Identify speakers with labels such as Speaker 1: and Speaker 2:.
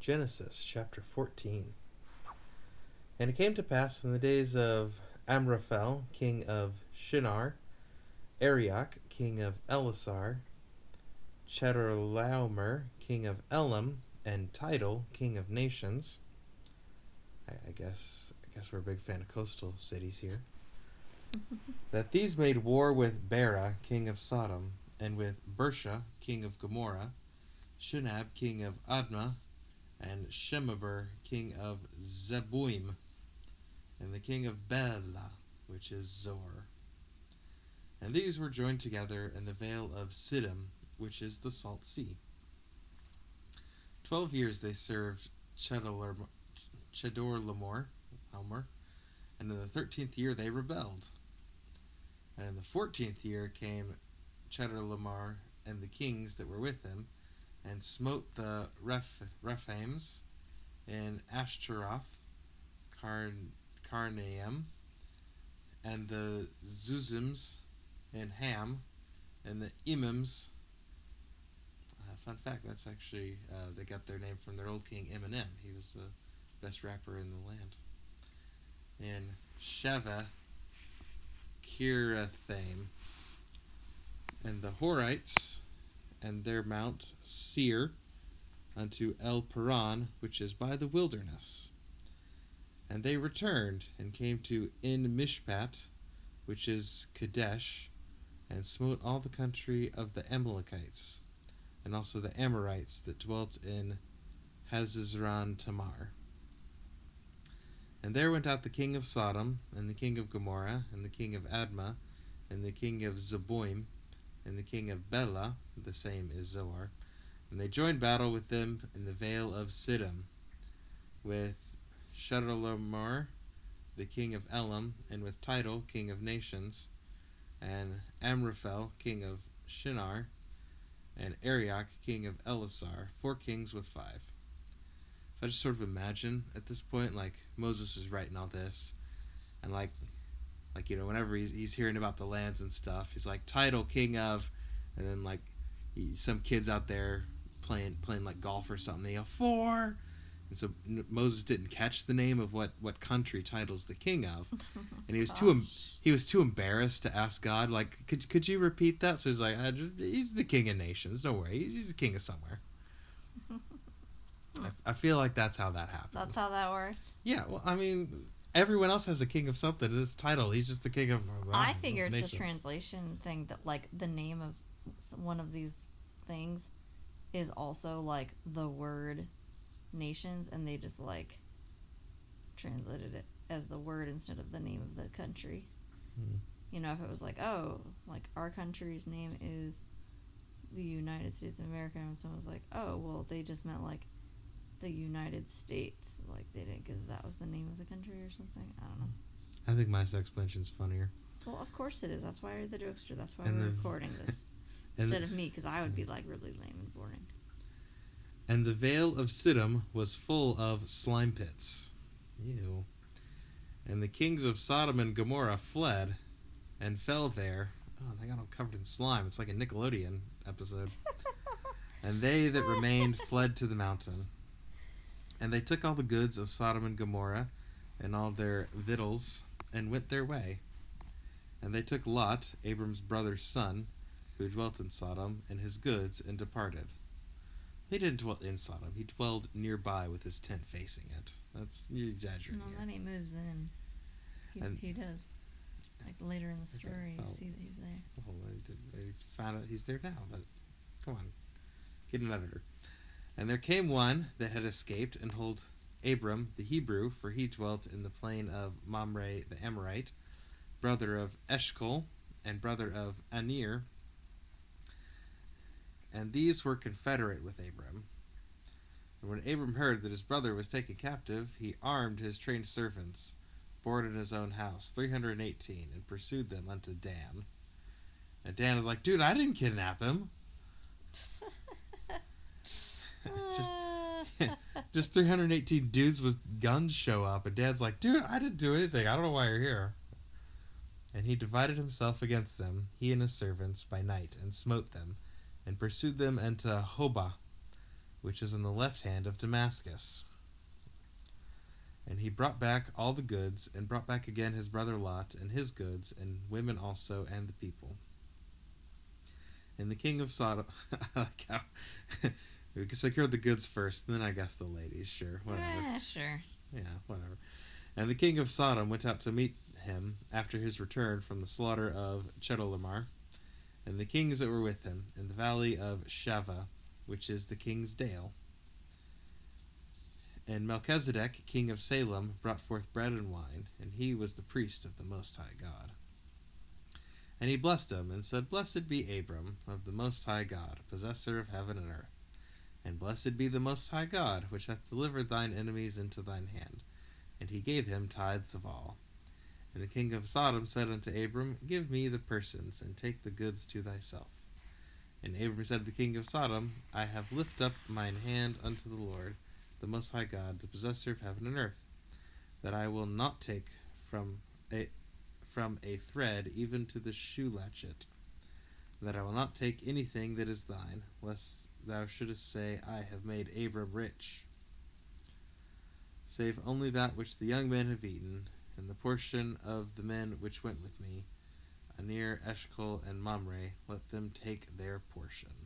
Speaker 1: Genesis chapter 14. And it came to pass in the days of Amraphel, king of Shinar, Arioch, king of Elasar, Chedorlaomer, king of Elam, and Tidal, king of nations. I, I guess I guess we're a big fan of coastal cities here. that these made war with Bera, king of Sodom, and with Birsha, king of Gomorrah, Shunab, king of Admah, and Shemeber, king of Zeboim, and the king of Bela, which is Zoar. And these were joined together in the vale of Siddim, which is the Salt Sea. Twelve years they served Chedorlaomer, Elmer, and in the thirteenth year they rebelled. And in the fourteenth year came Chedorlaomer and the kings that were with him, and smote the Reph- Rephaims in Ashtaroth, Karn, Karnaim, and the Zuzims in Ham, and the Emims. Uh, fun fact: that's actually uh, they got their name from their old king Eminem. He was the best rapper in the land. In Sheva, Kirathaim, and the Horites and their mount Seir unto El Paran, which is by the wilderness. And they returned and came to En Mishpat, which is Kadesh, and smote all the country of the Amalekites, and also the Amorites that dwelt in Hazazran Tamar. And there went out the king of Sodom, and the king of Gomorrah, and the king of Admah, and the king of Zeboim, and the king of Bela, the same is Zoar, and they joined battle with them in the vale of Siddim, with Chedorlaomer, the king of Elam, and with Tidal, king of nations, and Amraphel, king of Shinar, and Arioch, king of Elasar, four kings with five. So I just sort of imagine at this point, like Moses is writing all this, and like like you know whenever he's, he's hearing about the lands and stuff he's like title king of and then like he, some kids out there playing playing like golf or something they go four? And so Moses didn't catch the name of what what country title's the king of. And he was too he was too embarrassed to ask God like could could you repeat that? So he's like he's the king of nations don't worry he's the king of somewhere. I, I feel like that's how that happened.
Speaker 2: That's how that works.
Speaker 1: yeah well I mean everyone else has a king of something. His title, he's just the king of.
Speaker 2: Uh, I figure it's nations. a translation thing that like the name of one of these things is also like the word nations, and they just like translated it as the word instead of the name of the country. Hmm. You know, if it was like, oh, like our country's name is the United States of America, and someone was like, oh, well, they just meant like the United States. Like they didn't because that was the name of the country or something. I don't know.
Speaker 1: I think my explanation's funnier.
Speaker 2: Well, of course it is. That's why you're the jokester. That's why and we're the, recording this instead the, of me because I would be like really lame and boring.
Speaker 1: And the Vale of Siddim was full of slime pits. Ew. And the kings of Sodom and Gomorrah fled and fell there. Oh, they got all covered in slime. It's like a Nickelodeon episode. and they that remained fled to the mountain. And they took all the goods of Sodom and Gomorrah, and all their victuals, and went their way. And they took Lot, Abram's brother's son, who dwelt in Sodom, and his goods, and departed. He didn't dwell in Sodom. He dwelled nearby with his tent facing it. That's you exaggerating.
Speaker 2: No, then he moves in. He, and, he does. Like later in the story, well, you oh. see that he's there.
Speaker 1: Oh, well, they found out he's there now, but come on, get an editor. And there came one that had escaped and told Abram the Hebrew, for he dwelt in the plain of Mamre the Amorite, brother of Eshcol, and brother of Aner. And these were confederate with Abram. And when Abram heard that his brother was taken captive, he armed his trained servants, board in his own house, 318, and pursued them unto Dan. And Dan was like, dude, I didn't kidnap him. Just just 318 dudes with guns show up, and Dan's like, "Dude, I didn't do anything. I don't know why you're here." And he divided himself against them, he and his servants, by night, and smote them, and pursued them into Hobah, which is on the left hand of Damascus. And he brought back all the goods, and brought back again his brother Lot, and his goods, and women also, and the people. And the king of Sodom. I like how. we secured the goods first, and then I guess the ladies. Sure, whatever.
Speaker 2: Yeah, sure.
Speaker 1: Yeah, whatever. And the king of Sodom went out to meet him after his return from the slaughter of Chedorlaomer, and the kings that were with him in the valley of Shaveh, which is the king's dale. And Melchizedek, king of Salem, brought forth bread and wine, and he was the priest of the Most High God. And he blessed him, and said, Blessed be Abram of the Most High God, possessor of heaven and earth. And blessed be the Most High God, which hath delivered thine enemies into thine hand. And he gave him tithes of all. And the king of Sodom said unto Abram, Give me the persons, and take the goods to thyself. And Abram said to the king of Sodom, I have lifted up mine hand unto the Lord, the Most High God, the possessor of heaven and earth, that I will not take from a from a thread even to the shoe latchet, that I will not take anything that is thine, lest thou shouldest say, I have made Abram rich. Save only that which the young men have eaten, and the portion of the men which went with me, Aner, Eshcol, and Mamre, let them take their portion.